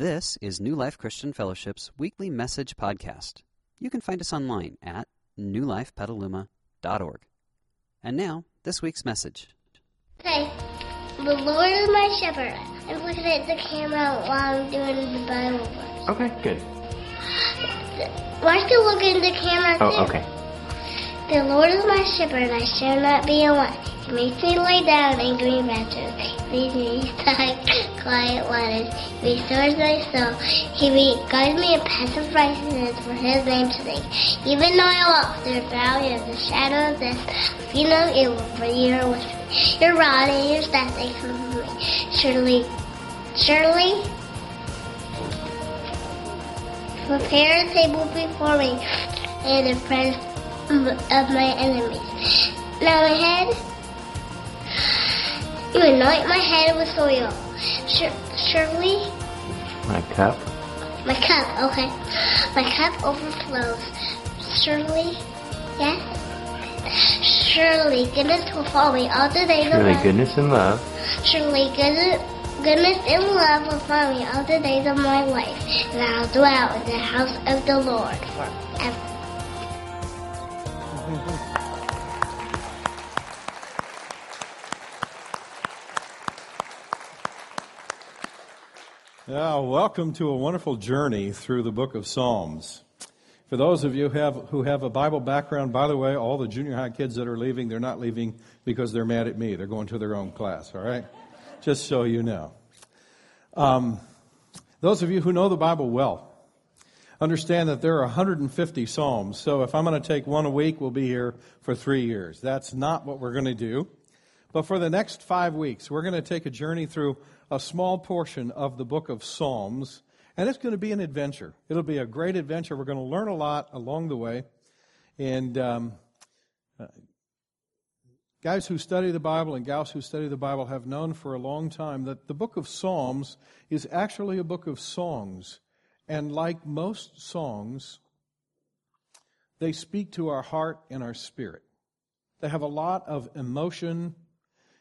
This is New Life Christian Fellowship's weekly message podcast. You can find us online at newlifepetaluma.org. And now, this week's message. Hey, the Lord is my shepherd. I'm looking at the camera while I'm doing the Bible verse. Okay, good. Why are you looking at the camera Oh, too? okay. The Lord is my shepherd, I shall not be in want. He makes me lie down in green pastures. Leads me beside quiet waters. He restores my soul. He guides me in paths of righteousness for His name's sake. Even though I walk through the valley of the shadow of death, I fear no evil, for you are with me. Your rod and your staff they comfort me. Surely, surely, prepare a table before me in the presence of my enemies. Now my head, you anoint my head with oil. Sur- surely, My cup. my cup, okay, my cup overflows. Surely, yes. Surely, goodness will follow me all the days of my life. Surely goodness and love Surely, goodness, goodness and love will follow me all the days of my life, and I'll dwell in the house of the Lord forever. Yeah, welcome to a wonderful journey through the book of Psalms. For those of you who have, who have a Bible background, by the way, all the junior high kids that are leaving, they're not leaving because they're mad at me. They're going to their own class, all right? Just so you know. Um, those of you who know the Bible well, understand that there are 150 Psalms. So if I'm going to take one a week, we'll be here for three years. That's not what we're going to do. But for the next five weeks, we're going to take a journey through a small portion of the book of Psalms, and it's going to be an adventure. It'll be a great adventure. We're going to learn a lot along the way. And um, uh, guys who study the Bible and gals who study the Bible have known for a long time that the book of Psalms is actually a book of songs. And like most songs, they speak to our heart and our spirit. They have a lot of emotion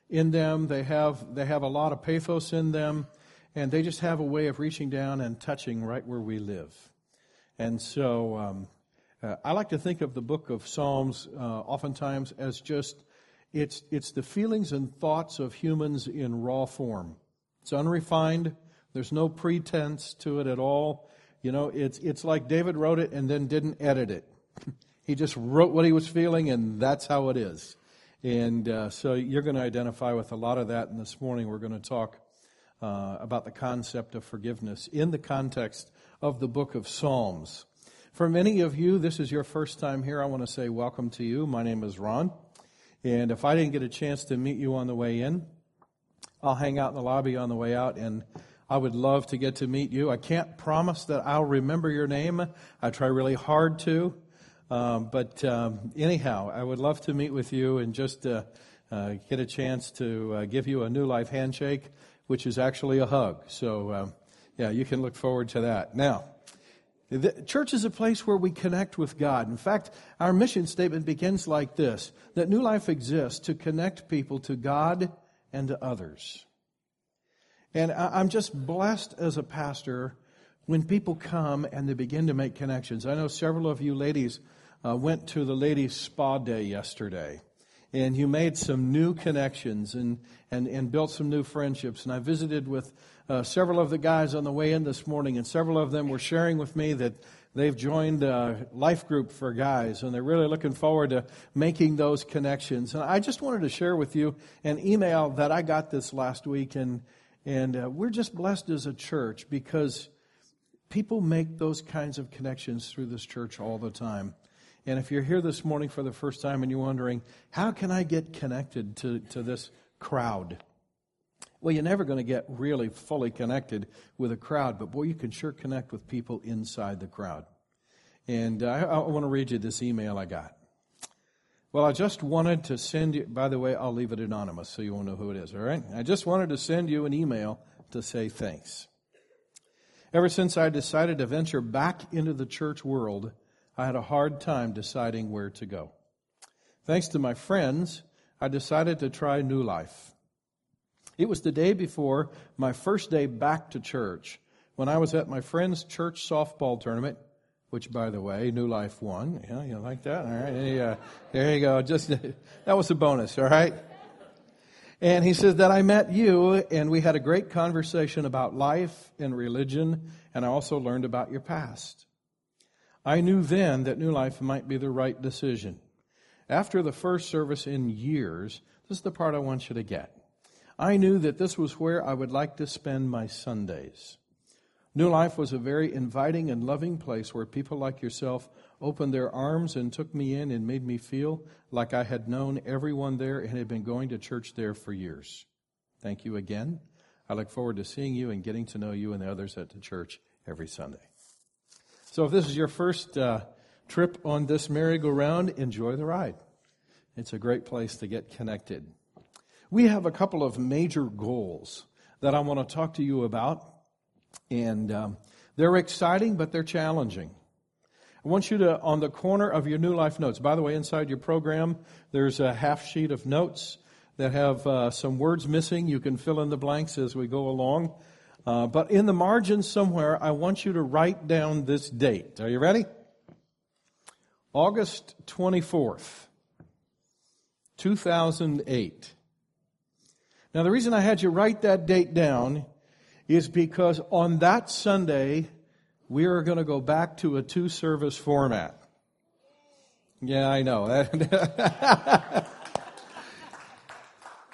in them. They have, they have a lot of pathos in them. And they just have a way of reaching down and touching right where we live. And so um, uh, I like to think of the book of Psalms uh, oftentimes as just it's, it's the feelings and thoughts of humans in raw form. It's unrefined. There's no pretense to it at all. You know, it's, it's like David wrote it and then didn't edit it. he just wrote what he was feeling, and that's how it is. And uh, so you're going to identify with a lot of that. And this morning we're going to talk uh, about the concept of forgiveness in the context of the book of Psalms. For many of you, this is your first time here. I want to say welcome to you. My name is Ron. And if I didn't get a chance to meet you on the way in, I'll hang out in the lobby on the way out and I would love to get to meet you. I can't promise that I'll remember your name. I try really hard to. Um, but um, anyhow, I would love to meet with you and just uh, uh, get a chance to uh, give you a new life handshake, which is actually a hug. So, um, yeah, you can look forward to that. Now, the church is a place where we connect with God. In fact, our mission statement begins like this that New Life exists to connect people to God and to others. And I'm just blessed as a pastor when people come and they begin to make connections. I know several of you ladies uh, went to the ladies' spa day yesterday, and you made some new connections and, and, and built some new friendships. And I visited with uh, several of the guys on the way in this morning, and several of them were sharing with me that they've joined a life group for guys, and they're really looking forward to making those connections. And I just wanted to share with you an email that I got this last week, and and uh, we're just blessed as a church because people make those kinds of connections through this church all the time. And if you're here this morning for the first time and you're wondering, how can I get connected to, to this crowd? Well, you're never going to get really fully connected with a crowd, but boy, you can sure connect with people inside the crowd. And uh, I, I want to read you this email I got. Well, I just wanted to send you, by the way, I'll leave it anonymous so you won't know who it is, all right? I just wanted to send you an email to say thanks. Ever since I decided to venture back into the church world, I had a hard time deciding where to go. Thanks to my friends, I decided to try New Life. It was the day before my first day back to church when I was at my friend's church softball tournament, which, by the way, New Life won. Yeah, you like that? All right. Yeah, uh, there you go. Just that was a bonus. All right. And he says that I met you, and we had a great conversation about life and religion, and I also learned about your past. I knew then that New Life might be the right decision. After the first service in years, this is the part I want you to get. I knew that this was where I would like to spend my Sundays. New Life was a very inviting and loving place where people like yourself opened their arms and took me in and made me feel like I had known everyone there and had been going to church there for years. Thank you again. I look forward to seeing you and getting to know you and the others at the church every Sunday. So if this is your first uh, trip on this merry-go-round, enjoy the ride. It's a great place to get connected. We have a couple of major goals that I want to talk to you about, and um, they're exciting, but they're challenging. I want you to, on the corner of your New Life notes, by the way, inside your program, there's a half sheet of notes that have uh, some words missing. You can fill in the blanks as we go along. Uh, but in the margin somewhere, I want you to write down this date. Are you ready? August 24th, 2008. Now, the reason I had you write that date down is because on that Sunday, we are going to go back to a two service format. Yeah, I know.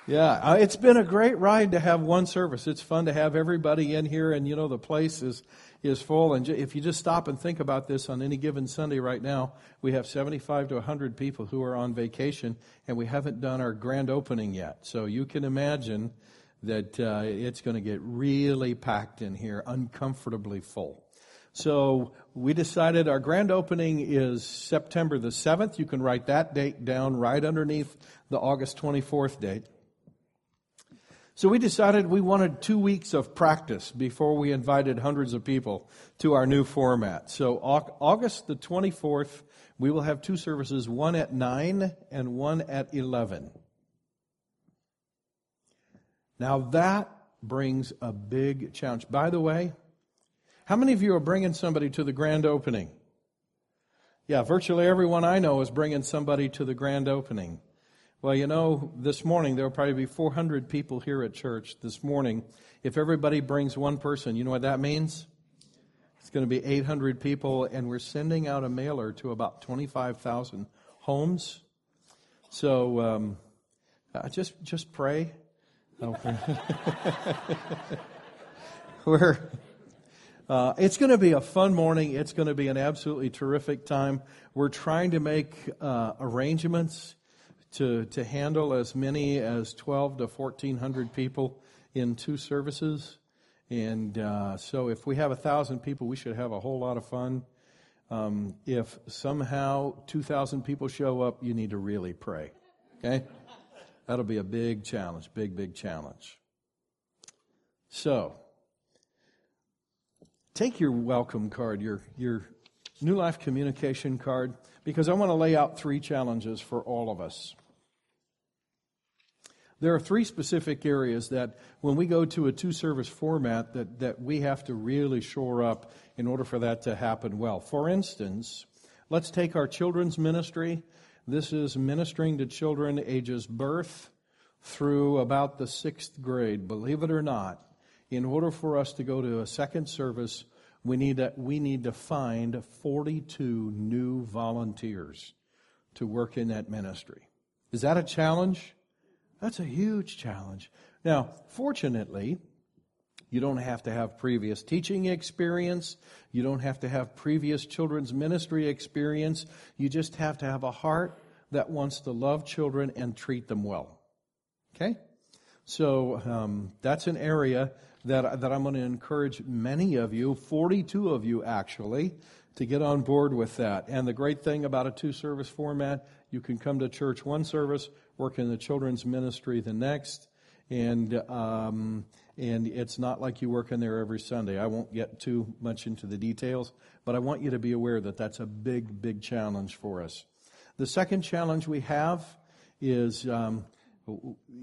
yeah, uh, it's been a great ride to have one service. It's fun to have everybody in here, and you know, the place is, is full. And if you just stop and think about this on any given Sunday right now, we have 75 to 100 people who are on vacation, and we haven't done our grand opening yet. So you can imagine that uh, it's going to get really packed in here, uncomfortably full. So we decided our grand opening is September the 7th. You can write that date down right underneath the August 24th date. So we decided we wanted two weeks of practice before we invited hundreds of people to our new format. So August the 24th, we will have two services, one at 9 and one at 11. Now that brings a big challenge. By the way, how many of you are bringing somebody to the grand opening? Yeah, virtually everyone I know is bringing somebody to the grand opening. Well, you know, this morning there will probably be 400 people here at church this morning. If everybody brings one person, you know what that means? It's going to be 800 people, and we're sending out a mailer to about 25,000 homes. So um, uh, just just pray. We're uh, it's going to be a fun morning. It's going to be an absolutely terrific time. We're trying to make uh, arrangements to, to handle as many as 12 to 1,400 people in two services. And uh, so if we have a thousand people, we should have a whole lot of fun. Um, if somehow 2,000 people show up, you need to really pray. Okay? That'll be a big challenge, big, big challenge. So, take your welcome card, your, your New Life communication card, because I want to lay out three challenges for all of us. There are three specific areas that when we go to a two service format that, that we have to really shore up in order for that to happen well. For instance, let's take our children's ministry. This is ministering to children ages birth through about the sixth grade. Believe it or not, in order for us to go to a second service, we need to, we need to find 42 new volunteers to work in that ministry. Is that a challenge? That's a huge challenge. Now, fortunately, you don't have to have previous teaching experience. You don't have to have previous children's ministry experience. You just have to have a heart that wants to love children and treat them well. Okay? So um, that's an area that, that I'm going to encourage many of you, 42 of you actually, to get on board with that. And the great thing about a two service format, you can come to church one service, work in the children's ministry the next, and um, and it's not like you work in there every Sunday. I won't get too much into the details, but I want you to be aware that that's a big, big challenge for us. The second challenge we have is um,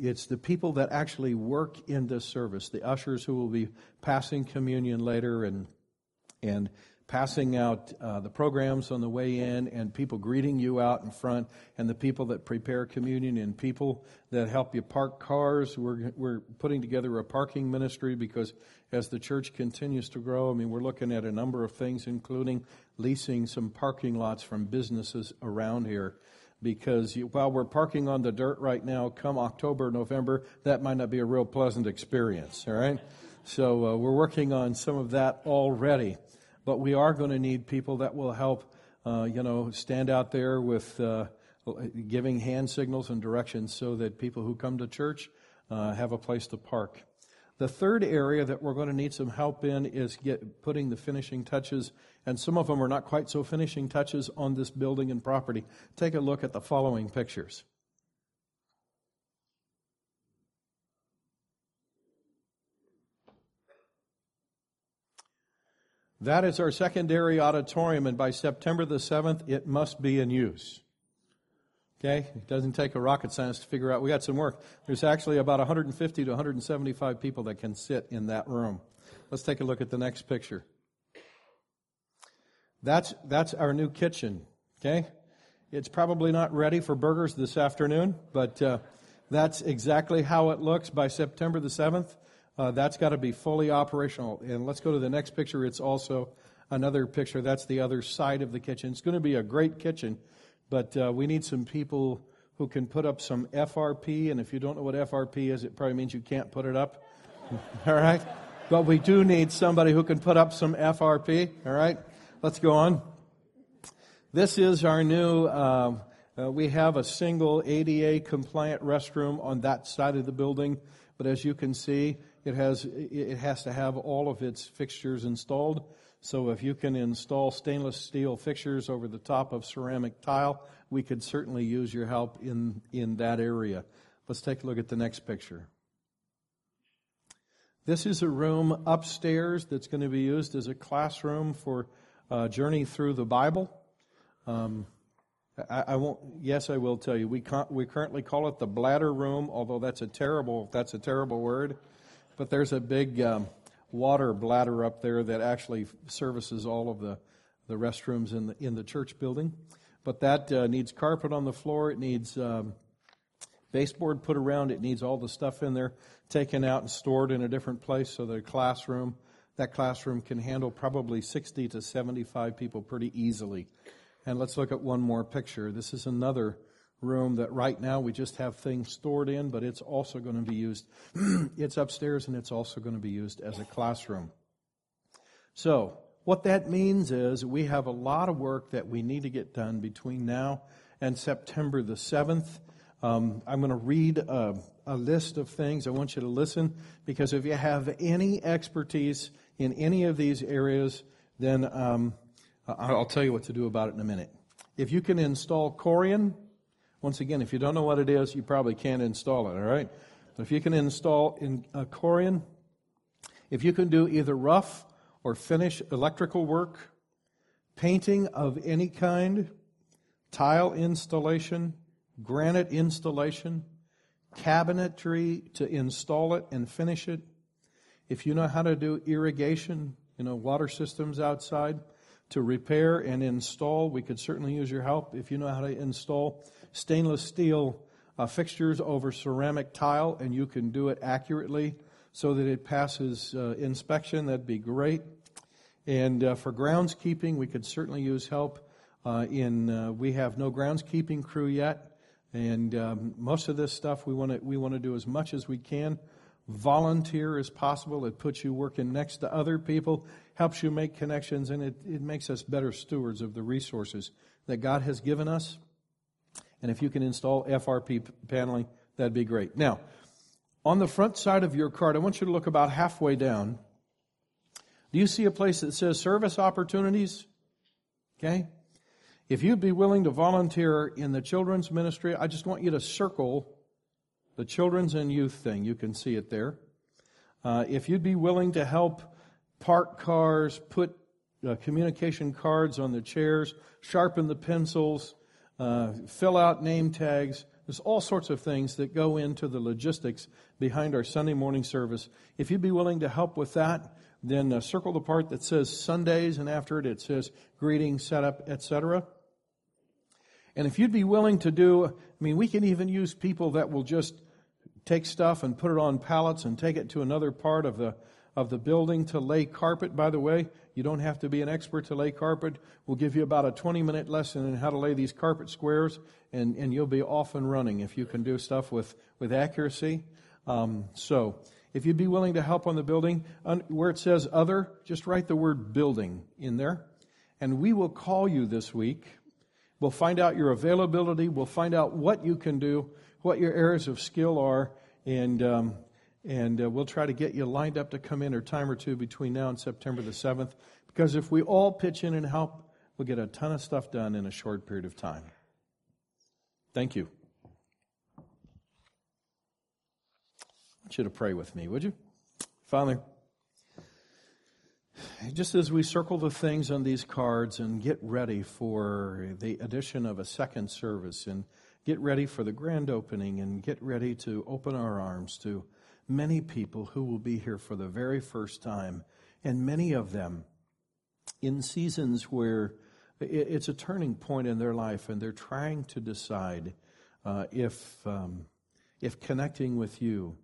It's the people that actually work in this service, the ushers who will be passing communion later and and passing out uh, the programs on the way in, and people greeting you out in front, and the people that prepare communion, and people that help you park cars. We're we're putting together a parking ministry because as the church continues to grow, I mean, we're looking at a number of things, including leasing some parking lots from businesses around here because you, while we're parking on the dirt right now, come October, November, that might not be a real pleasant experience, all right? So uh, we're working on some of that already. But we are going to need people that will help, uh, you know, stand out there with uh, giving hand signals and directions so that people who come to church uh, have a place to park. The third area that we're going to need some help in is get, putting the finishing touches, and some of them are not quite so finishing touches on this building and property. Take a look at the following pictures. That is our secondary auditorium, and by September the 7th, it must be in use. Okay? It doesn't take a rocket science to figure out. We got some work. There's actually about 150 to 175 people that can sit in that room. Let's take a look at the next picture. That's, that's our new kitchen. Okay? It's probably not ready for burgers this afternoon, but uh, that's exactly how it looks by September the 7th. Uh, that's got to be fully operational. And let's go to the next picture. It's also another picture. That's the other side of the kitchen. It's going to be a great kitchen. But uh, we need some people who can put up some FRP. And if you don't know what FRP is, it probably means you can't put it up. all right? But we do need somebody who can put up some FRP. All right? Let's go on. This is our new. Uh, uh, we have a single ADA compliant restroom on that side of the building, but as you can see, it has it has to have all of its fixtures installed. So if you can install stainless steel fixtures over the top of ceramic tile, we could certainly use your help in, in that area. Let's take a look at the next picture. This is a room upstairs that's going to be used as a classroom for a journey through the Bible. Um, I, I, won't. Yes, I will tell you. We we currently call it the bladder room, although that's a terrible that's a terrible word. But there's a big um, water bladder up there that actually services all of the, the restrooms in the, in the church building. But that uh, needs carpet on the floor. It needs um, baseboard put around. It needs all the stuff in there taken out and stored in a different place so a classroom, that classroom can handle probably 60 to 75 people pretty easily. And let's look at one more picture. This is another room that right now we just have things stored in, but it's also going to be used. it's upstairs and it's also going to be used as a classroom. So, what that means is we have a lot of work that we need to get done between now and September the 7th. Um, I'm going to read a, a list of things. I want you to listen because if you have any expertise in any of these areas, then um, I'll tell you what to do about it in a minute. If you can install Corian, once again, if you don't know what it is, you probably can't install it, all right? If you can install in a Corian, if you can do either rough or finish electrical work, painting of any kind, tile installation, granite installation, cabinetry to install it and finish it, if you know how to do irrigation, you know, water systems outside, to repair and install, we could certainly use your help. If you know how to install stainless steel uh, fixtures over ceramic tile and you can do it accurately so that it passes uh, inspection, that'd be great. And uh, for groundskeeping, we could certainly use help. Uh, in uh, we have no groundskeeping crew yet, and um, most of this stuff we want to we want to do as much as we can. Volunteer as possible. It puts you working next to other people, helps you make connections, and it, it makes us better stewards of the resources that God has given us. And if you can install FRP paneling, that'd be great. Now, on the front side of your card, I want you to look about halfway down. Do you see a place that says service opportunities? Okay. If you'd be willing to volunteer in the children's ministry, I just want you to circle the children's and youth thing. You can see it there. Uh, if you'd be willing to help park cars, put uh, communication cards on the chairs, sharpen the pencils, uh, fill out name tags, There's all sorts of things that go into the logistics behind our Sunday morning service. If you'd be willing to help with that, then uh, circle the part that says Sundays, and after it, it says greeting, setup, etc. And if you'd be willing to do, I mean, we can even use people that will just take stuff and put it on pallets and take it to another part of the of the building to lay carpet. By the way, you don't have to be an expert to lay carpet. We'll give you about a 20 minute lesson in how to lay these carpet squares, and, and you'll be off and running if you can do stuff with, with accuracy. Um, so, if you'd be willing to help on the building, where it says other, just write the word building in there. And we will call you this week. We'll find out your availability. We'll find out what you can do, what your areas of skill are, and um, and uh, we'll try to get you lined up to come in a time or two between now and September the 7th. Because if we all pitch in and help, we'll get a ton of stuff done in a short period of time. Thank you. I want you to pray with me, would you? Father, just as we circle the things on these cards and get ready for the addition of a second service and get ready for the grand opening and get ready to open our arms to many people who will be here for the very first time, and many of them in seasons where it's a turning point in their life and they're trying to decide uh, if, um, if connecting with you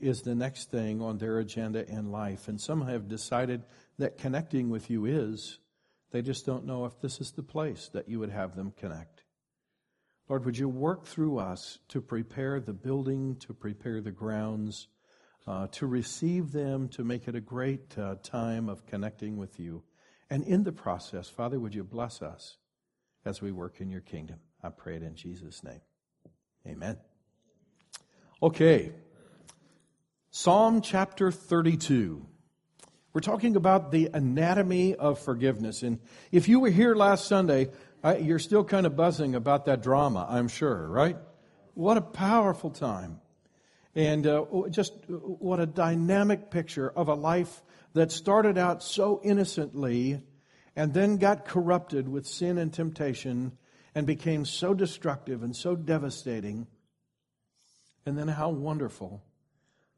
is the next thing on their agenda in life. And some have decided that connecting with you is. They just don't know if this is the place that you would have them connect. Lord, would you work through us to prepare the building, to prepare the grounds, uh, to receive them, to make it a great uh, time of connecting with you. And in the process, Father, would you bless us as we work in your kingdom? I pray it in Jesus' name. Amen. Okay. Psalm chapter 32. We're talking about the anatomy of forgiveness. And if you were here last Sunday, you're still kind of buzzing about that drama, I'm sure, right? What a powerful time. And uh, just what a dynamic picture of a life that started out so innocently and then got corrupted with sin and temptation and became so destructive and so devastating. And then how wonderful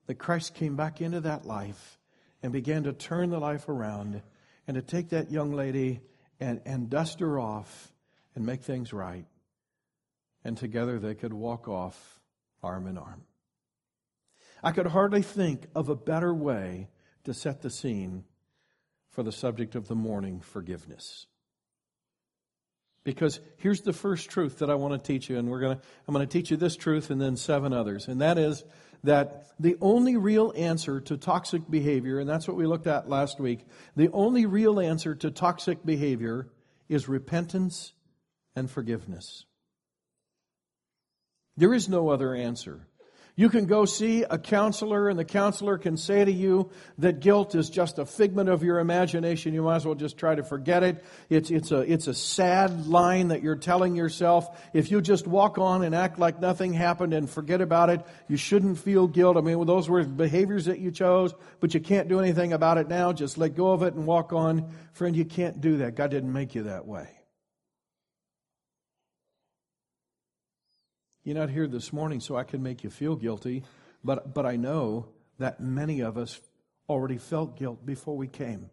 that Christ came back into that life and began to turn the life around and to take that young lady and, and dust her off and make things right. And together they could walk off arm in arm. I could hardly think of a better way to set the scene for the subject of the morning forgiveness. Because here's the first truth that I want to teach you, and we're gonna I'm gonna teach you this truth and then seven others, and that is that the only real answer to toxic behavior, and that's what we looked at last week, the only real answer to toxic behavior is repentance and forgiveness. There is no other answer. You can go see a counselor, and the counselor can say to you that guilt is just a figment of your imagination. You might as well just try to forget it. It's, it's, a, it's a sad line that you're telling yourself. If you just walk on and act like nothing happened and forget about it, you shouldn't feel guilt. I mean, those were behaviors that you chose, but you can't do anything about it now. Just let go of it and walk on. Friend, you can't do that. God didn't make you that way. You're not here this morning so I can make you feel guilty, but, but I know that many of us already felt guilt before we came.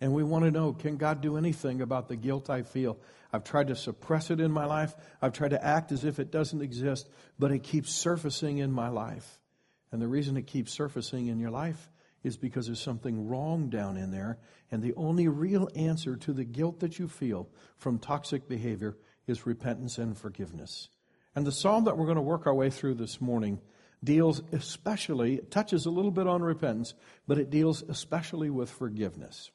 And we want to know can God do anything about the guilt I feel? I've tried to suppress it in my life. I've tried to act as if it doesn't exist, but it keeps surfacing in my life. And the reason it keeps surfacing in your life is because there's something wrong down in there. And the only real answer to the guilt that you feel from toxic behavior is repentance and forgiveness. And the psalm that we're going to work our way through this morning deals especially, touches a little bit on repentance, but it deals especially with forgiveness.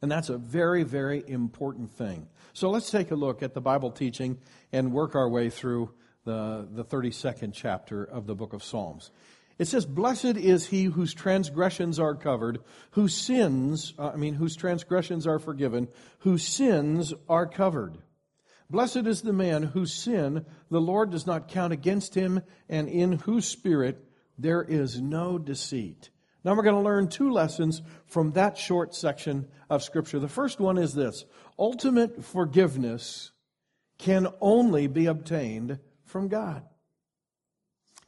And that's a very, very important thing. So let's take a look at the Bible teaching and work our way through the, the 32nd chapter of the book of Psalms. It says, Blessed is he whose transgressions are covered, whose sins, uh, I mean, whose transgressions are forgiven, whose sins are covered. Blessed is the man whose sin the Lord does not count against him and in whose spirit there is no deceit. Now we're going to learn two lessons from that short section of scripture. The first one is this. Ultimate forgiveness can only be obtained from God.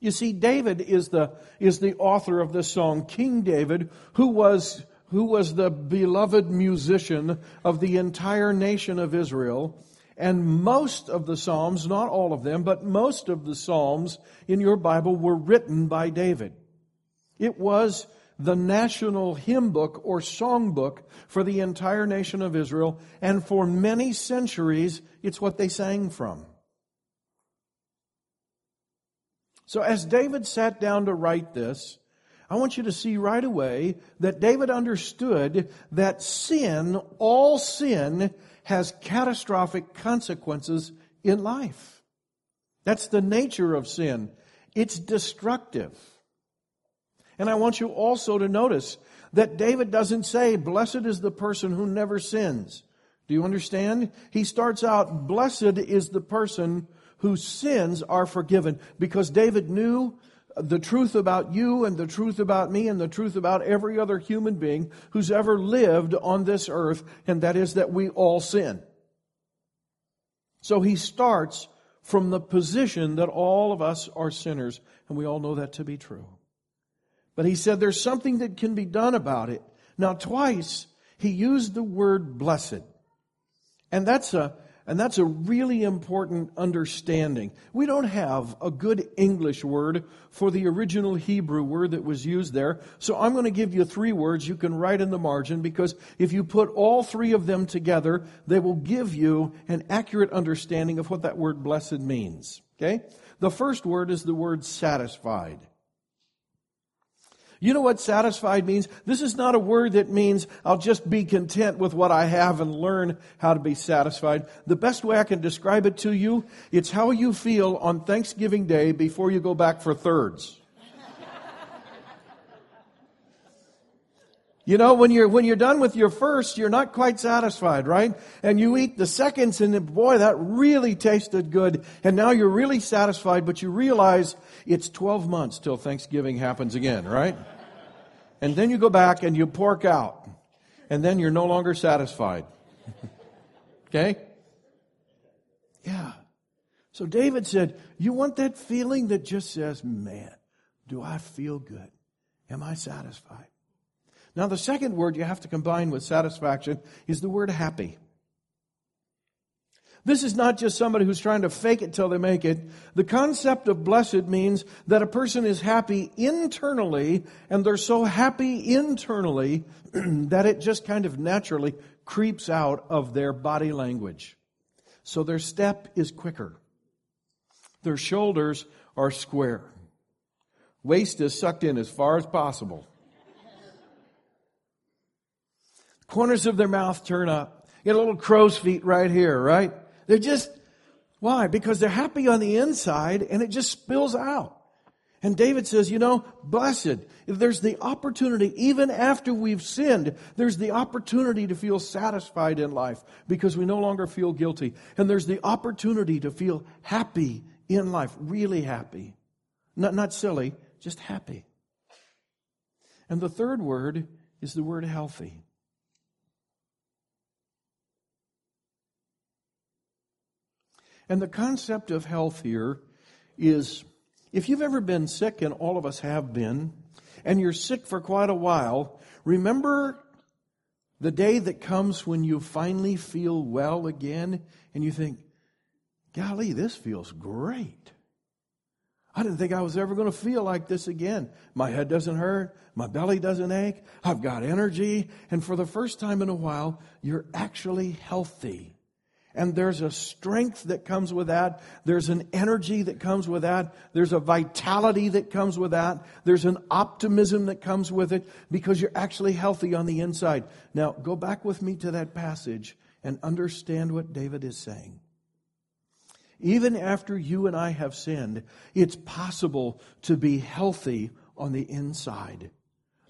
You see, David is the, is the author of this song, King David, who was, who was the beloved musician of the entire nation of Israel. And most of the Psalms, not all of them, but most of the Psalms in your Bible were written by David. It was the national hymn book or song book for the entire nation of Israel, and for many centuries, it's what they sang from. So as David sat down to write this, I want you to see right away that David understood that sin, all sin, has catastrophic consequences in life. That's the nature of sin. It's destructive. And I want you also to notice that David doesn't say, Blessed is the person who never sins. Do you understand? He starts out, Blessed is the person whose sins are forgiven. Because David knew the truth about you and the truth about me and the truth about every other human being who's ever lived on this earth, and that is that we all sin. So he starts from the position that all of us are sinners, and we all know that to be true. But he said there's something that can be done about it. Now, twice he used the word blessed. And that's a, and that's a really important understanding. We don't have a good English word for the original Hebrew word that was used there. So I'm going to give you three words you can write in the margin because if you put all three of them together, they will give you an accurate understanding of what that word blessed means. Okay? The first word is the word satisfied. You know what satisfied means? This is not a word that means I'll just be content with what I have and learn how to be satisfied. The best way I can describe it to you, it's how you feel on Thanksgiving Day before you go back for thirds. You know, when you're, when you're done with your first, you're not quite satisfied, right? And you eat the seconds and boy, that really tasted good. And now you're really satisfied, but you realize it's 12 months till Thanksgiving happens again, right? And then you go back and you pork out. And then you're no longer satisfied. okay? Yeah. So David said, You want that feeling that just says, Man, do I feel good? Am I satisfied? Now, the second word you have to combine with satisfaction is the word happy. This is not just somebody who's trying to fake it till they make it. The concept of blessed means that a person is happy internally, and they're so happy internally that it just kind of naturally creeps out of their body language. So their step is quicker. Their shoulders are square. Waist is sucked in as far as possible. Corners of their mouth turn up. You get a little crow's feet right here, right? They're just, why? Because they're happy on the inside and it just spills out. And David says, you know, blessed. If there's the opportunity, even after we've sinned, there's the opportunity to feel satisfied in life because we no longer feel guilty. And there's the opportunity to feel happy in life, really happy. Not, not silly, just happy. And the third word is the word healthy. And the concept of health here is if you've ever been sick, and all of us have been, and you're sick for quite a while, remember the day that comes when you finally feel well again and you think, golly, this feels great. I didn't think I was ever going to feel like this again. My head doesn't hurt. My belly doesn't ache. I've got energy. And for the first time in a while, you're actually healthy. And there's a strength that comes with that. There's an energy that comes with that. There's a vitality that comes with that. There's an optimism that comes with it because you're actually healthy on the inside. Now, go back with me to that passage and understand what David is saying. Even after you and I have sinned, it's possible to be healthy on the inside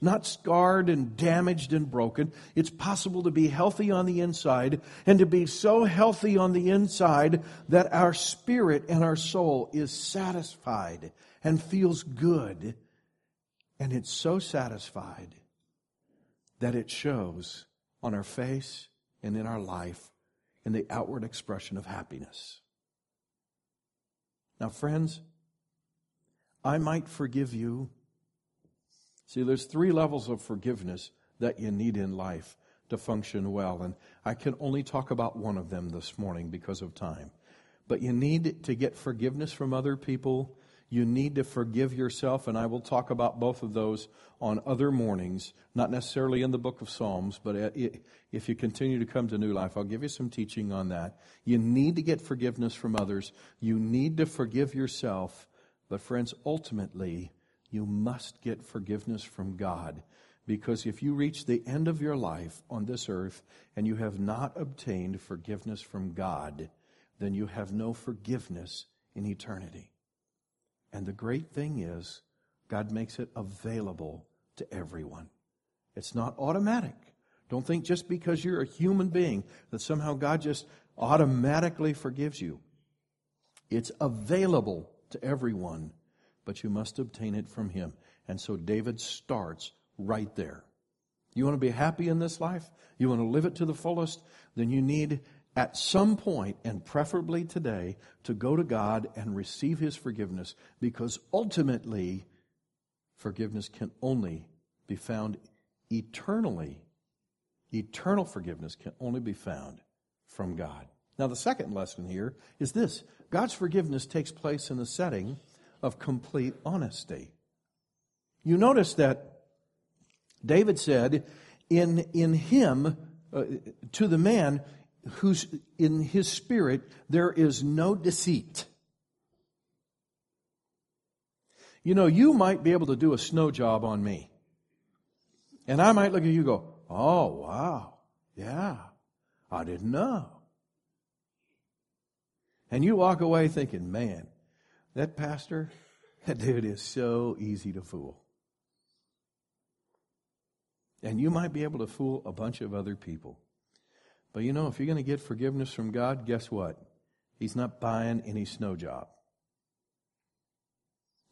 not scarred and damaged and broken. It's possible to be healthy on the inside and to be so healthy on the inside that our spirit and our soul is satisfied and feels good. And it's so satisfied that it shows on our face and in our life in the outward expression of happiness. Now, friends, I might forgive you. See, there's three levels of forgiveness that you need in life to function well, and I can only talk about one of them this morning because of time. But you need to get forgiveness from other people. You need to forgive yourself, and I will talk about both of those on other mornings, not necessarily in the book of Psalms, but if you continue to come to New Life, I'll give you some teaching on that. You need to get forgiveness from others. You need to forgive yourself. But, friends, ultimately, you must get forgiveness from God. Because if you reach the end of your life on this earth and you have not obtained forgiveness from God, then you have no forgiveness in eternity. And the great thing is, God makes it available to everyone. It's not automatic. Don't think just because you're a human being that somehow God just automatically forgives you. It's available to everyone, but you must obtain it from Him. And so David starts right there. You want to be happy in this life? You want to live it to the fullest? Then you need at some point, and preferably today, to go to God and receive His forgiveness because ultimately, forgiveness can only be found eternally. Eternal forgiveness can only be found from God. Now, the second lesson here is this God's forgiveness takes place in the setting of complete honesty. You notice that David said, in, in him, uh, to the man, who's in his spirit, there is no deceit. You know, you might be able to do a snow job on me. And I might look at you and go, oh, wow. Yeah. I didn't know. And you walk away thinking, man, that pastor, that dude is so easy to fool. And you might be able to fool a bunch of other people. But you know, if you're going to get forgiveness from God, guess what? He's not buying any snow job.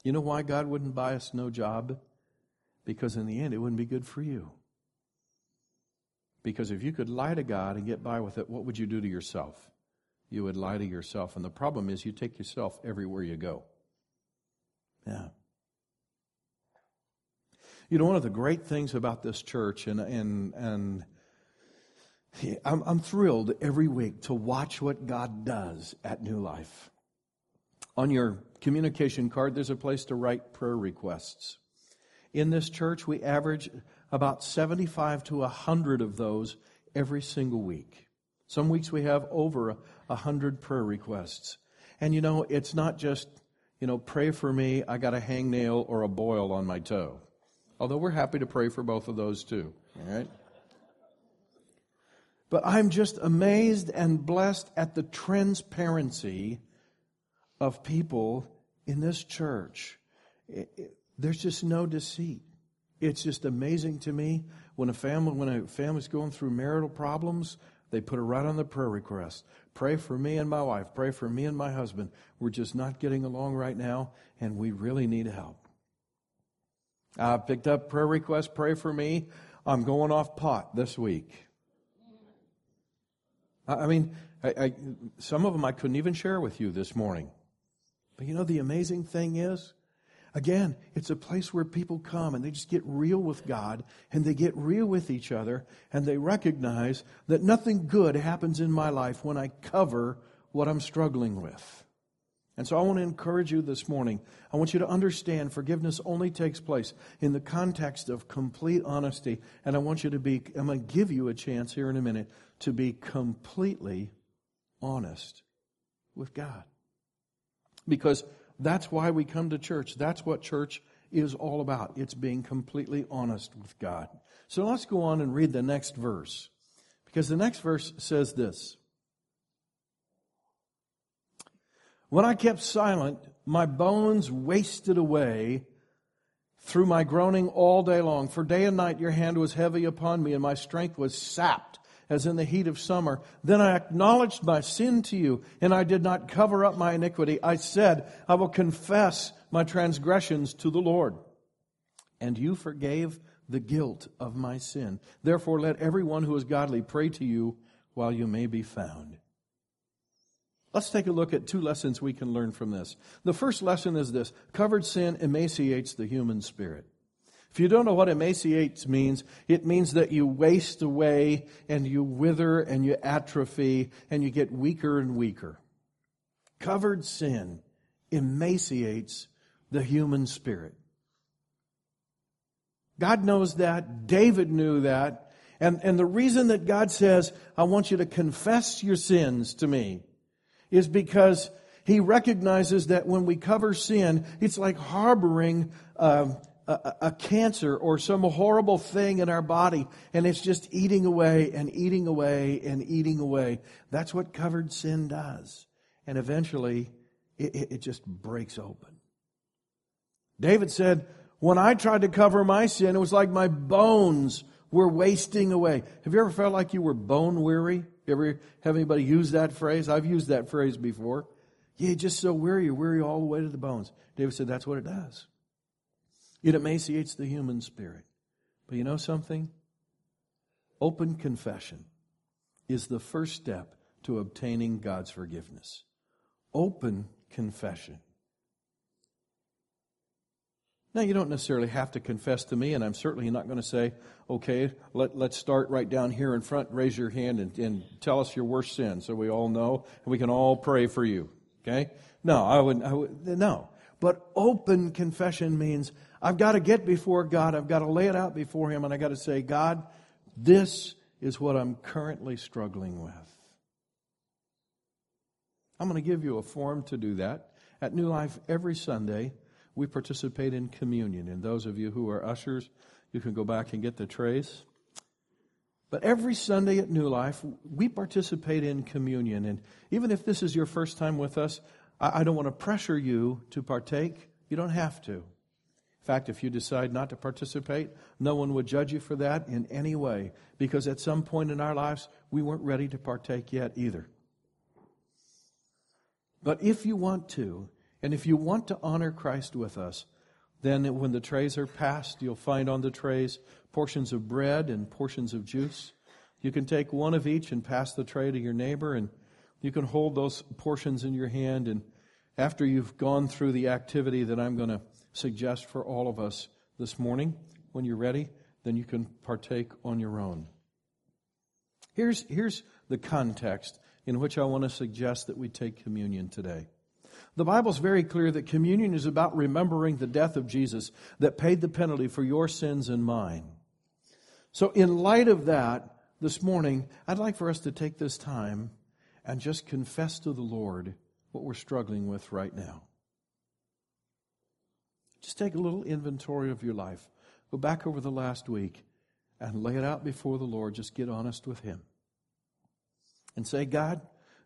You know why God wouldn't buy a snow job? Because in the end, it wouldn't be good for you. Because if you could lie to God and get by with it, what would you do to yourself? You would lie to yourself. And the problem is, you take yourself everywhere you go. Yeah. You know, one of the great things about this church, and, and, and I'm, I'm thrilled every week to watch what God does at New Life. On your communication card, there's a place to write prayer requests. In this church, we average about 75 to 100 of those every single week. Some weeks we have over 100 prayer requests. And you know, it's not just, you know, pray for me, I got a hangnail or a boil on my toe. Although we're happy to pray for both of those too. All right? But I'm just amazed and blessed at the transparency of people in this church. It, it, there's just no deceit. It's just amazing to me when a family when a family's going through marital problems, they put it right on the prayer request. Pray for me and my wife. Pray for me and my husband. We're just not getting along right now, and we really need help. I picked up prayer request. Pray for me. I'm going off pot this week. I mean, I, I, some of them I couldn't even share with you this morning. But you know, the amazing thing is, again, it's a place where people come and they just get real with God and they get real with each other and they recognize that nothing good happens in my life when I cover what I'm struggling with. And so I want to encourage you this morning. I want you to understand forgiveness only takes place in the context of complete honesty. And I want you to be, I'm going to give you a chance here in a minute to be completely honest with God. Because that's why we come to church. That's what church is all about. It's being completely honest with God. So let's go on and read the next verse. Because the next verse says this When I kept silent, my bones wasted away through my groaning all day long. For day and night your hand was heavy upon me, and my strength was sapped as in the heat of summer. Then I acknowledged my sin to you, and I did not cover up my iniquity. I said, I will confess my transgressions to the Lord. And you forgave the guilt of my sin. Therefore, let everyone who is godly pray to you while you may be found. Let's take a look at two lessons we can learn from this. The first lesson is this covered sin emaciates the human spirit. If you don't know what emaciates means, it means that you waste away and you wither and you atrophy and you get weaker and weaker. Covered sin emaciates the human spirit. God knows that. David knew that. And, and the reason that God says, I want you to confess your sins to me is because he recognizes that when we cover sin, it's like harboring um, a, a, cancer or some horrible thing in our body, and it's just eating away and eating away and eating away. That's what covered sin does. And eventually, it, it just breaks open. David said, When I tried to cover my sin, it was like my bones were wasting away. Have you ever felt like you were bone weary? Ever have anybody use that phrase? I've used that phrase before. Yeah, just so weary, you're weary all the way to the bones. David said that's what it does. It emaciates the human spirit. But you know something? Open confession is the first step to obtaining God's forgiveness. Open confession. Now, you don't necessarily have to confess to me, and I'm certainly not going to say, okay, let, let's start right down here in front, raise your hand, and, and tell us your worst sin so we all know, and we can all pray for you. Okay? No, I would, I would no. But open confession means I've got to get before God, I've got to lay it out before Him, and I've got to say, God, this is what I'm currently struggling with. I'm going to give you a form to do that. At New Life, every Sunday, we participate in communion. And those of you who are ushers, you can go back and get the trays. But every Sunday at New Life, we participate in communion. And even if this is your first time with us, I don't want to pressure you to partake. You don't have to. In fact, if you decide not to participate, no one would judge you for that in any way, because at some point in our lives, we weren't ready to partake yet either. But if you want to, and if you want to honor Christ with us, then when the trays are passed, you'll find on the trays portions of bread and portions of juice. You can take one of each and pass the tray to your neighbor, and you can hold those portions in your hand. And after you've gone through the activity that I'm going to suggest for all of us this morning, when you're ready, then you can partake on your own. Here's, here's the context in which I want to suggest that we take communion today. The Bible's very clear that communion is about remembering the death of Jesus that paid the penalty for your sins and mine. So, in light of that, this morning, I'd like for us to take this time and just confess to the Lord what we're struggling with right now. Just take a little inventory of your life. Go back over the last week and lay it out before the Lord. Just get honest with Him. And say, God,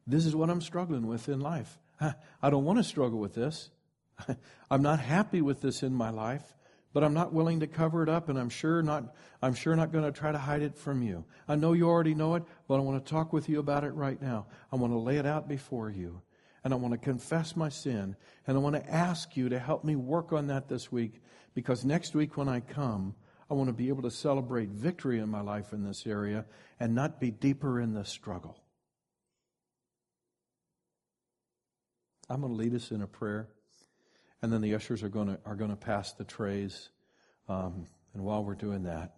this is what I'm struggling with in life. I don't want to struggle with this. I'm not happy with this in my life, but I'm not willing to cover it up, and I'm sure not. I'm sure not going to try to hide it from you. I know you already know it, but I want to talk with you about it right now. I want to lay it out before you, and I want to confess my sin, and I want to ask you to help me work on that this week, because next week when I come, I want to be able to celebrate victory in my life in this area and not be deeper in the struggle. I'm going to lead us in a prayer, and then the ushers are going to are going to pass the trays. Um, and while we're doing that,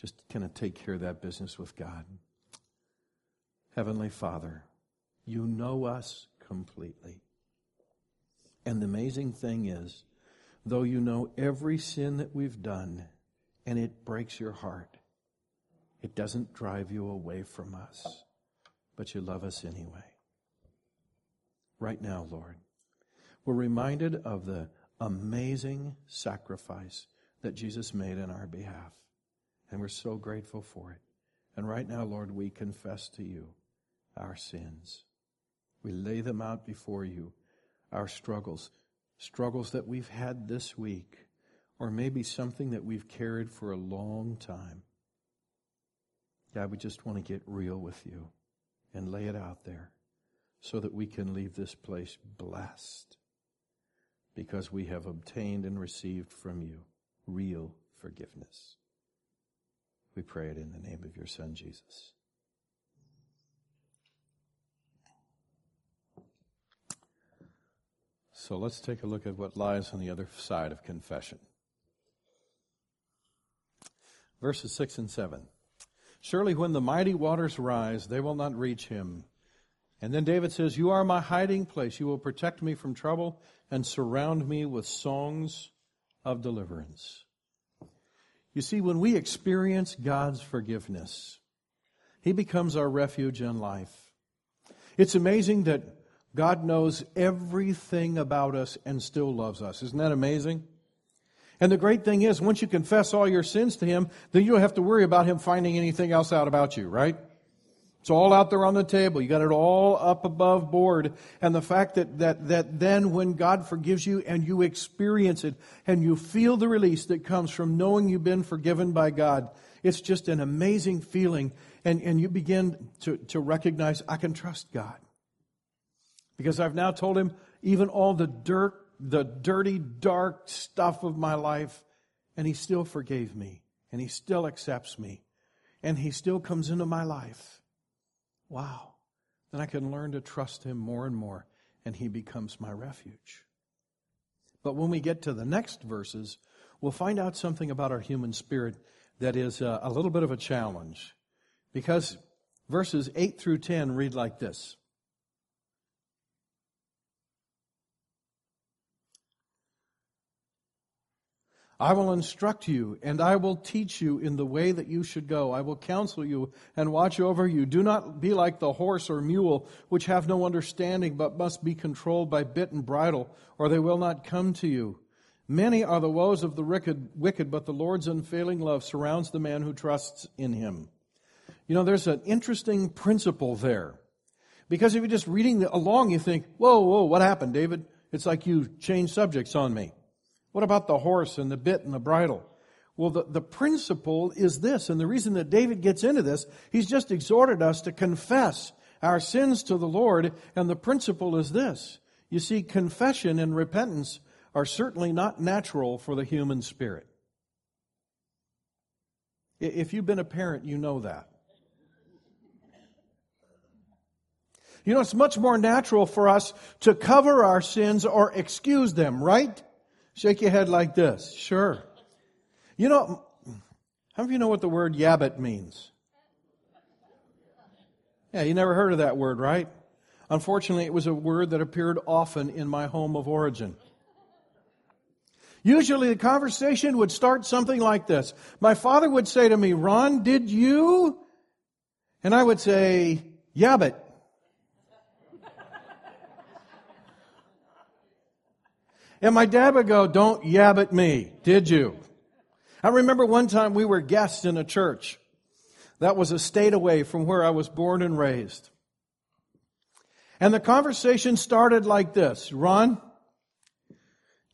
just kind of take care of that business with God. Heavenly Father, you know us completely. And the amazing thing is, though you know every sin that we've done, and it breaks your heart, it doesn't drive you away from us, but you love us anyway right now, Lord. We're reminded of the amazing sacrifice that Jesus made in our behalf. And we're so grateful for it. And right now, Lord, we confess to you our sins. We lay them out before you, our struggles, struggles that we've had this week, or maybe something that we've carried for a long time. God, we just want to get real with you and lay it out there so that we can leave this place blessed because we have obtained and received from you real forgiveness. We pray it in the name of your Son, Jesus. So let's take a look at what lies on the other side of confession. Verses 6 and 7. Surely when the mighty waters rise, they will not reach him. And then David says, You are my hiding place. You will protect me from trouble and surround me with songs of deliverance. You see, when we experience God's forgiveness, He becomes our refuge in life. It's amazing that God knows everything about us and still loves us. Isn't that amazing? And the great thing is, once you confess all your sins to Him, then you don't have to worry about Him finding anything else out about you, right? It's all out there on the table. You got it all up above board. And the fact that, that, that then when God forgives you and you experience it and you feel the release that comes from knowing you've been forgiven by God, it's just an amazing feeling. And, and you begin to, to recognize, I can trust God. Because I've now told Him even all the dirt, the dirty, dark stuff of my life, and He still forgave me. And He still accepts me. And He still comes into my life. Wow. Then I can learn to trust Him more and more, and He becomes my refuge. But when we get to the next verses, we'll find out something about our human spirit that is a, a little bit of a challenge. Because verses 8 through 10 read like this. I will instruct you, and I will teach you in the way that you should go. I will counsel you and watch over you. Do not be like the horse or mule, which have no understanding, but must be controlled by bit and bridle, or they will not come to you. Many are the woes of the wicked, but the Lord's unfailing love surrounds the man who trusts in him. You know, there's an interesting principle there. Because if you're just reading along, you think, whoa, whoa, what happened, David? It's like you changed subjects on me. What about the horse and the bit and the bridle? Well, the, the principle is this, and the reason that David gets into this, he's just exhorted us to confess our sins to the Lord, and the principle is this. You see, confession and repentance are certainly not natural for the human spirit. If you've been a parent, you know that. You know, it's much more natural for us to cover our sins or excuse them, right? Shake your head like this. Sure. You know, how many of you know what the word yabbit means? Yeah, you never heard of that word, right? Unfortunately, it was a word that appeared often in my home of origin. Usually the conversation would start something like this. My father would say to me, Ron, did you? And I would say, yabbit. And my dad would go, Don't yab at me, did you? I remember one time we were guests in a church that was a state away from where I was born and raised. And the conversation started like this Ron,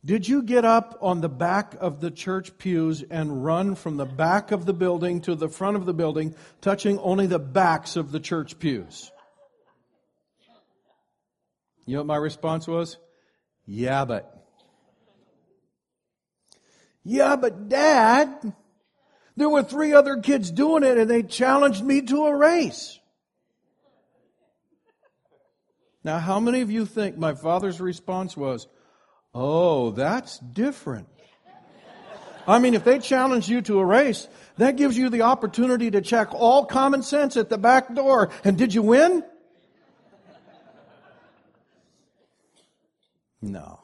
did you get up on the back of the church pews and run from the back of the building to the front of the building, touching only the backs of the church pews? You know what my response was? Yeah, but. Yeah, but dad, there were three other kids doing it and they challenged me to a race. Now, how many of you think my father's response was, Oh, that's different? I mean, if they challenge you to a race, that gives you the opportunity to check all common sense at the back door. And did you win? No.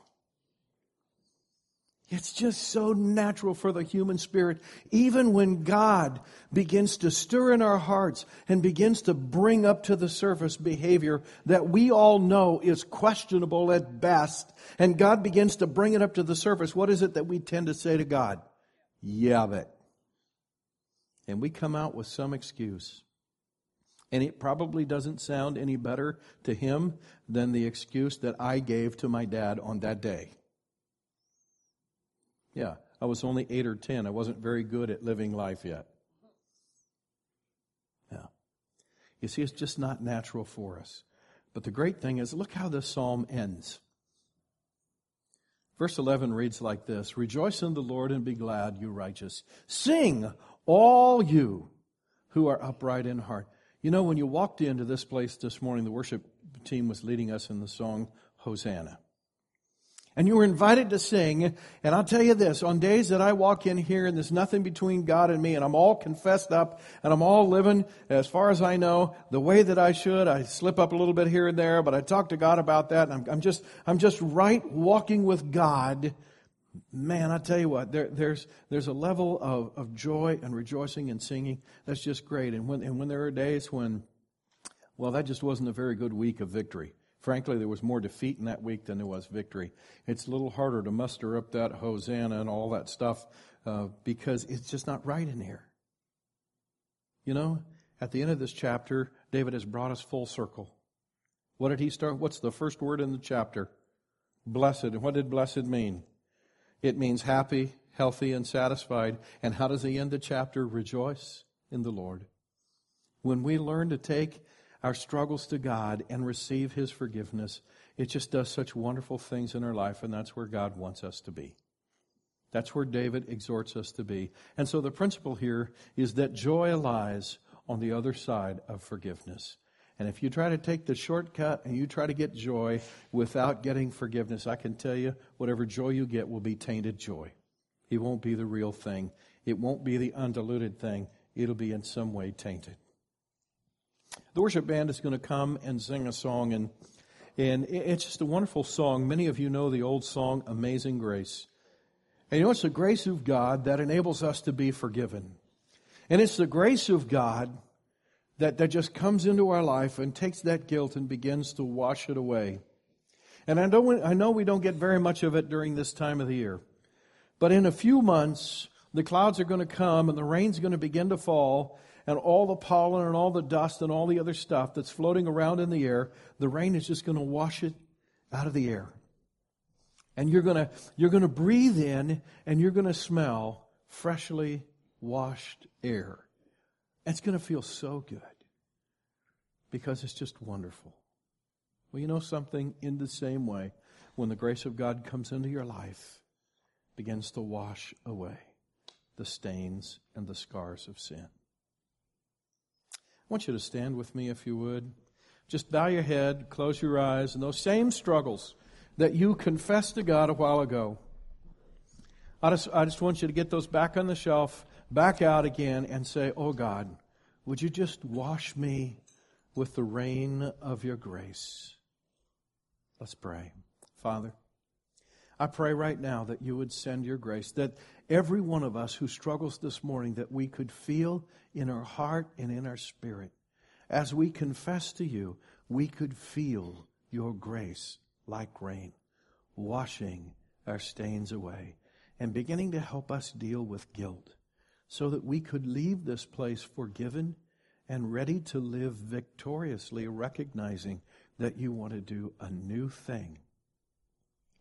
It's just so natural for the human spirit. Even when God begins to stir in our hearts and begins to bring up to the surface behavior that we all know is questionable at best, and God begins to bring it up to the surface, what is it that we tend to say to God? Yeah, but. And we come out with some excuse. And it probably doesn't sound any better to him than the excuse that I gave to my dad on that day. Yeah, I was only eight or ten. I wasn't very good at living life yet. Yeah. You see, it's just not natural for us. But the great thing is, look how this psalm ends. Verse 11 reads like this Rejoice in the Lord and be glad, you righteous. Sing, all you who are upright in heart. You know, when you walked into this place this morning, the worship team was leading us in the song Hosanna. And you were invited to sing. And I'll tell you this, on days that I walk in here and there's nothing between God and me and I'm all confessed up and I'm all living, as far as I know, the way that I should, I slip up a little bit here and there, but I talk to God about that and I'm, I'm just, I'm just right walking with God. Man, I tell you what, there, there's, there's a level of, of joy and rejoicing and singing that's just great. And when, and when there are days when, well, that just wasn't a very good week of victory. Frankly, there was more defeat in that week than there was victory. It's a little harder to muster up that Hosanna and all that stuff uh, because it's just not right in here. You know, at the end of this chapter, David has brought us full circle. What did he start? What's the first word in the chapter? Blessed. And what did blessed mean? It means happy, healthy, and satisfied. And how does he end the chapter? Rejoice in the Lord. When we learn to take our struggles to God and receive His forgiveness, it just does such wonderful things in our life, and that's where God wants us to be. That's where David exhorts us to be. And so the principle here is that joy lies on the other side of forgiveness. And if you try to take the shortcut and you try to get joy without getting forgiveness, I can tell you whatever joy you get will be tainted joy. It won't be the real thing. It won't be the undiluted thing. It'll be in some way tainted. The worship band is going to come and sing a song, and, and it's just a wonderful song. Many of you know the old song, Amazing Grace. And you know, it's the grace of God that enables us to be forgiven. And it's the grace of God that, that just comes into our life and takes that guilt and begins to wash it away. And I know, I know we don't get very much of it during this time of the year. But in a few months, the clouds are going to come and the rain's going to begin to fall and all the pollen and all the dust and all the other stuff that's floating around in the air, the rain is just going to wash it out of the air. And you're going to, you're going to breathe in and you're going to smell freshly washed air. It's going to feel so good because it's just wonderful. Well, you know something? In the same way, when the grace of God comes into your life, begins to wash away the stains and the scars of sin. Want you to stand with me if you would. Just bow your head, close your eyes, and those same struggles that you confessed to God a while ago. I just, I just want you to get those back on the shelf, back out again, and say, Oh God, would you just wash me with the rain of your grace? Let's pray. Father, I pray right now that you would send your grace, that every one of us who struggles this morning, that we could feel in our heart and in our spirit, as we confess to you, we could feel your grace like rain, washing our stains away and beginning to help us deal with guilt so that we could leave this place forgiven and ready to live victoriously, recognizing that you want to do a new thing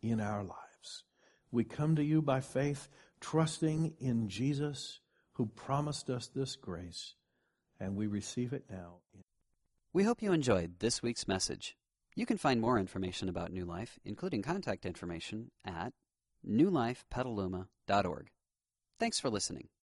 in our lives. We come to you by faith, trusting in Jesus who promised us this grace, and we receive it now. We hope you enjoyed this week's message. You can find more information about New Life, including contact information, at newlifepetaluma.org. Thanks for listening.